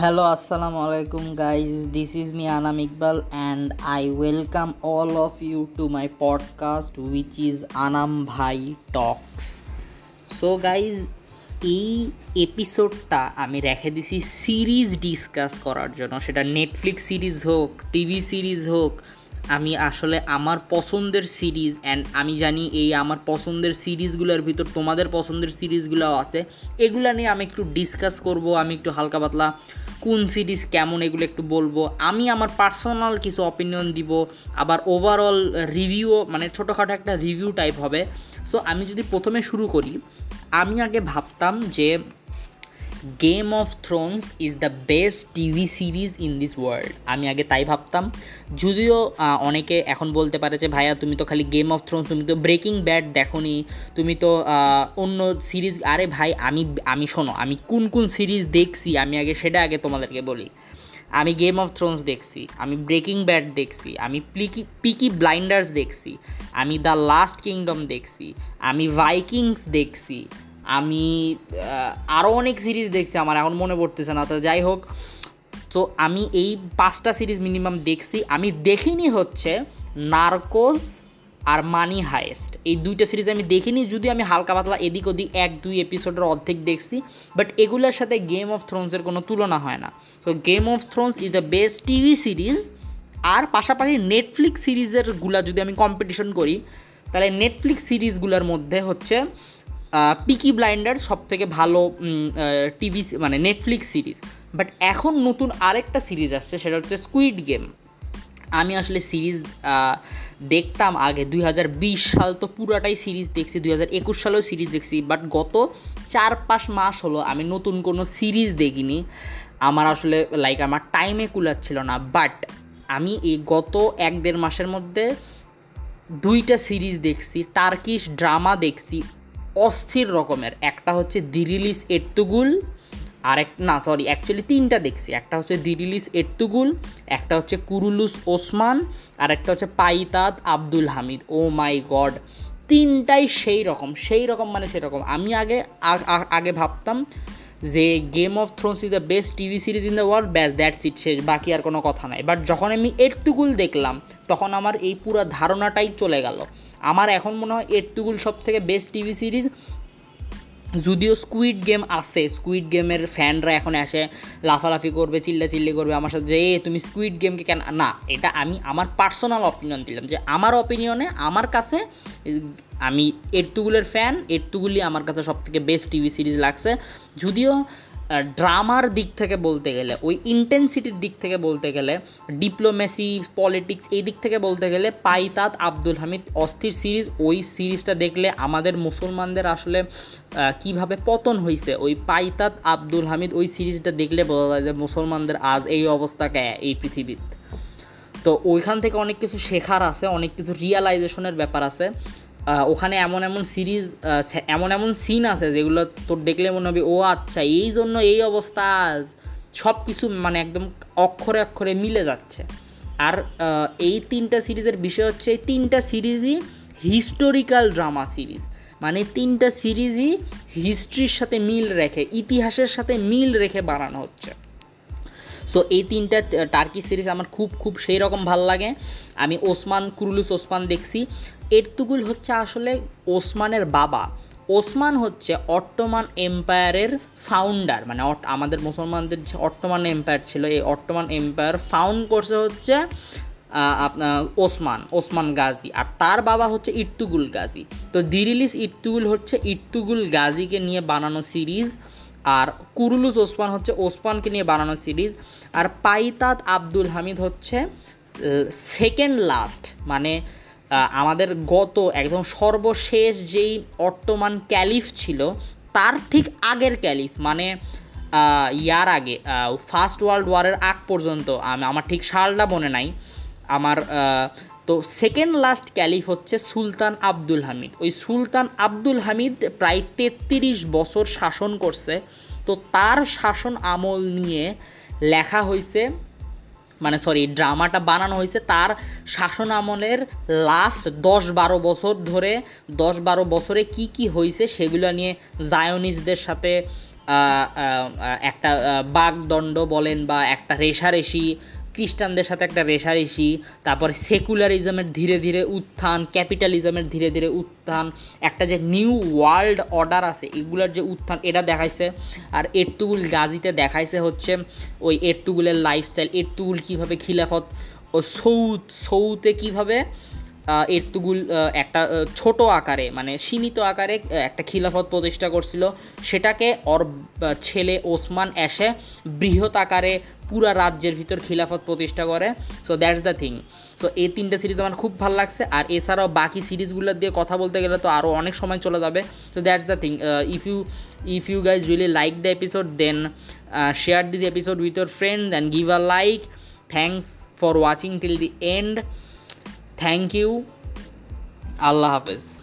Hello আসসালামু আলাইকুম guys this is me Anam Iqbal and I welcome all of you to my podcast which is Anam Bhai talks so guys এই এপিসোডটা আমি রেখে দিছি series discuss করার জন্য। সেটা নেটফ্লিক্স সিরিজ হোক টিভি সিরিজ হোক আমি আসলে আমার পছন্দের সিরিজ অ্যান্ড আমি জানি এই আমার পছন্দের সিরিজগুলোর ভিতর তোমাদের পছন্দের সিরিজগুলোও আছে। এগুলা নিয়ে আমি একটু ডিসকাস করব, আমি একটু হালকা পাতলা কোন সিরিজ কেমন এগুলো একটু বলব। আমি আমার পার্সোনাল কিছু অপিনিয়ন দিব, আবার ওভারঅল রিভিউও মানে ছোটোখাটো একটা রিভিউ টাইপ হবে। সো আমি যদি প্রথমে শুরু করি, আমি আগে ভাবতাম যে Game of Thrones is the best TV series in this world আমি আগে তাই ভাবতাম। যদিও অনেকে এখন বলতে পারে যে, ভাইয়া, তুমি তো খালি গেম অফ থ্রোনস তুমি তো ব্রেকিং ব্যাড দেখোনি। তুমি তো অন্য সিরিজ আরে ভাই, আমি আমি শোনো, আমি কোন কোন সিরিজ দেখছি, আমি আগে সেটা আগে তোমাদেরকে বলি। আমি গেম অফ থ্রোনস দেখছি, আমি ব্রেকিং ব্যাড দেখছি, আমি প্লিকি পিকি ব্লাইন্ডার্স দেখছি, আমি দ্য লাস্ট কিংডম দেখছি, আমি ভাইকিংস দেখছি আমি আরও অনেক সিরিজ দেখছি আমার, এখন মনে পড়তেছে না, তো যাই হোক। তো আমি এই পাঁচটা সিরিজ মিনিমাম দেখছি। আমি দেখিনি হচ্ছে নার্কোস আর মানি হাইয়েস্ট এই দুইটা সিরিজ আমি দেখিনি, যদি আমি হালকা পাতলা এদিক ওদিক এক, দুই এপিসোডের অর্ধেক দেখছি। বাট এগুলোর সাথে গেম অফ থ্রোনসের কোনো তুলনা হয় না। So Game of Thrones is the best TV series আর পাশাপাশি নেটফ্লিক্স সিরিজেরগুলা যদি আমি কম্পিটিশন করি, তাহলে নেটফ্লিক্স সিরিজগুলোর মধ্যে হচ্ছে পিকি ব্লাইন্ডার সব থেকে ভালো টিভি মানে নেটফ্লিক্স সিরিজ বাট এখন নতুন আরেকটা সিরিজ আসছে, সেটা হচ্ছে স্কুইড গেম আমি আসলে সিরিজ দেখতাম আগে, দুই হাজার বিশ সাল তো পুরাটাই সিরিজ দেখছি, দুই সালেও সিরিজ দেখছি বাট গত চার পাঁচ মাস হলো আমি নতুন কোনো সিরিজ দেখিনি। আমার আসলে লাইক আমার টাইমে কুলাচ্ছিল না বাট আমি এই গত এক দেড় মাসের মধ্যে দুইটা সিরিজ দেখছি টার্কিশ ড্রামা দেখছি অস্থির রকমের। একটা হচ্ছে দিরিলিস এট্টুগুল আর এক না সরি অ্যাকচুয়ালি তিনটা দেখছি। একটা হচ্ছে দিরিলিস এট্টুগুল একটা হচ্ছে কুরুলুস ওসমান আর একটা হচ্ছে Payitaht Abdul Hamid. Oh my God তিনটাই সেই রকম সেই রকম মানে সেরকম। আমি আগে আগে ভাবতাম যে Game of Thrones is the best TV series in the world ব্যাস দ্যাটস ইট শেষ, বাকি আর কোনো কথা নাই। বাট যখন আমি এরটুকুল দেখলাম, তখন আমার এই পুরো ধারণাটাই চলে গেল। আমার এখন মনে হয় এরটুকুল সব থেকে বেস্ট টিভি সিরিজ যদিও স্কুইড গেম আছে স্কুইড গেমের ফ্যানরা এখন এসে লাফালাফি করবে চিল্লা চিল্লি করবে, আমার সাথে যে তুমি স্কুইড গেমকে কেন না, এটা আমি আমার পার্সোনাল অপিনিয়ন দিলাম, যে আমার অপিনিয়নে আমার কাছে, আমি এরতুগুলের ফ্যান এরতুগুলি আমার কাছে সবথেকে বেস্ট টিভি সিরিজ লাগছে। যদিও ড্রামার দিক থেকে বলতে গেলে, ওই ইন্টেন্সিটির দিক থেকে বলতে গেলে ডিপ্লোমেসি পলিটিক্স এই দিক থেকে বলতে গেলে পাইতাত আব্দুল হামিদ অস্থির সিরিজ, ওই সিরিজটা দেখলে আমাদের মুসলমানদের আসলে কীভাবে পতন হয়েছে ওই পাইতাত আব্দুল হামিদ ওই সিরিজটা দেখলে বোঝা যায় যে মুসলমানদের আজ এই অবস্থা কে, এই পৃথিবীতে। তো ওইখান থেকে অনেক কিছু শেখার আছে, অনেক কিছু রিয়ালাইজেশনের ব্যাপার আছে। ওখানে এমন এমন সিরিজ এমন এমন সিন আছে যেগুলো তোর দেখলে মনে হবে, ও আচ্ছা এই জন্য এই অবস্থা, সব কিছু মানে একদম অক্ষরে অক্ষরে মিলে যাচ্ছে। আর এই তিনটা সিরিজের বিষয় হচ্ছে, এই তিনটা সিরিজই হিস্টোরিক্যাল ড্রামা সিরিজ মানে তিনটা সিরিজই হিস্ট্রির সাথে মিল রেখে, ইতিহাসের সাথে মিল রেখে বানানো হচ্ছে। সো এই তিনটা টার্কি সিরিজ আমার খুব খুব সেই রকম ভালো লাগে। আমি ওসমান, কুরুলুস ওসমান দেখছি। এরতুগুল হচ্ছে আসলে ওসমানের বাবা। ওসমান হচ্ছে অট্টমান এম্পায়ারের ফাউন্ডার মানে আমাদের মুসলমানদের যে অট্টমান এম্পায়ার ছিল, এই অট্টমান এম্পায়ার ফাউন্ড করছে হচ্ছে আপনার ওসমান ওসমান গাজী। আর তার বাবা হচ্ছে ইর্তুগুল গাজী। তো দিরিলিস ইর্তুগুল হচ্ছে ইর্তুগুল গাজীকে নিয়ে বানানো সিরিজ, আর কুরুলুস ওসমান হচ্ছে ওসমানকে নিয়ে বানানো সিরিজ, আর পাইতাত আব্দুল হামিদ হচ্ছে সেকেন্ড লাস্ট মানে আমাদের গত একদম সর্বশেষ যেই অট্টমান ক্যালিফ ছিল, তার ঠিক আগের ক্যালিফ মানে ইয়ার আগে ফার্স্ট ওয়ার্ল্ড ওয়ারের আগ পর্যন্ত, আমি, আমার ঠিক সালটা মনে নাই, আমার তো সেকেন্ড লাস্ট ক্যালিফ হচ্ছে সুলতান আব্দুল হামিদ। ওই সুলতান আব্দুল হামিদ প্রায় তেত্রিশ বছর শাসন করছে, তো তার শাসন আমল নিয়ে লেখা হয়েছে মানে সরি ড্রামাটা বানানো হয়েছে তার শাসন আমলের লাস্ট দশ বারো বছর ধরে, দশ বারো বছরে কি কি হয়েছে সেগুলো নিয়ে জায়নিস্টদের সাথে একটা বাগদণ্ড বলেন বা একটা রেশারেশি খ্রিস্টানদের সাথে একটা রেশারেশি, তারপর সেকুলারিজমের ধীরে ধীরে উত্থান, ক্যাপিটালিজমের ধীরে ধীরে উত্থান, একটা যে নিউ ওয়ার্ল্ড অর্ডার আছে, এগুলার যে উত্থান, এটা দেখাইছে। আর এরতুগুল গাজিতে দেখাইছে হচ্ছে ওই এরতুগুলের লাইফস্টাইল এরতুগুল কীভাবে খিলাফত, ও সৌদ সৌতে কীভাবে এরতুগুল একটা ছোট আকারে মানে সীমিত আকারে একটা খিলাফত প্রতিষ্ঠা করছিল। সেটাকে ওর ছেলে ওসমান এসে বৃহৎ আকারে পুরা রাজ্যের ভিতর খিলাফত প্রতিষ্ঠা করে। So that's the thing so এই তিনটা সিরিজ আমার খুব ভালো লাগছে। আর এছাড়াও বাকি সিরিজগুলো দিয়ে কথা বলতে গেলে তো আরও অনেক সময় চলে যাবে। So that's the thing if you if you guys really like the episode then share this episode with your friend and give a like thanks for watching till the end thank you আল্লাহ হাফেজ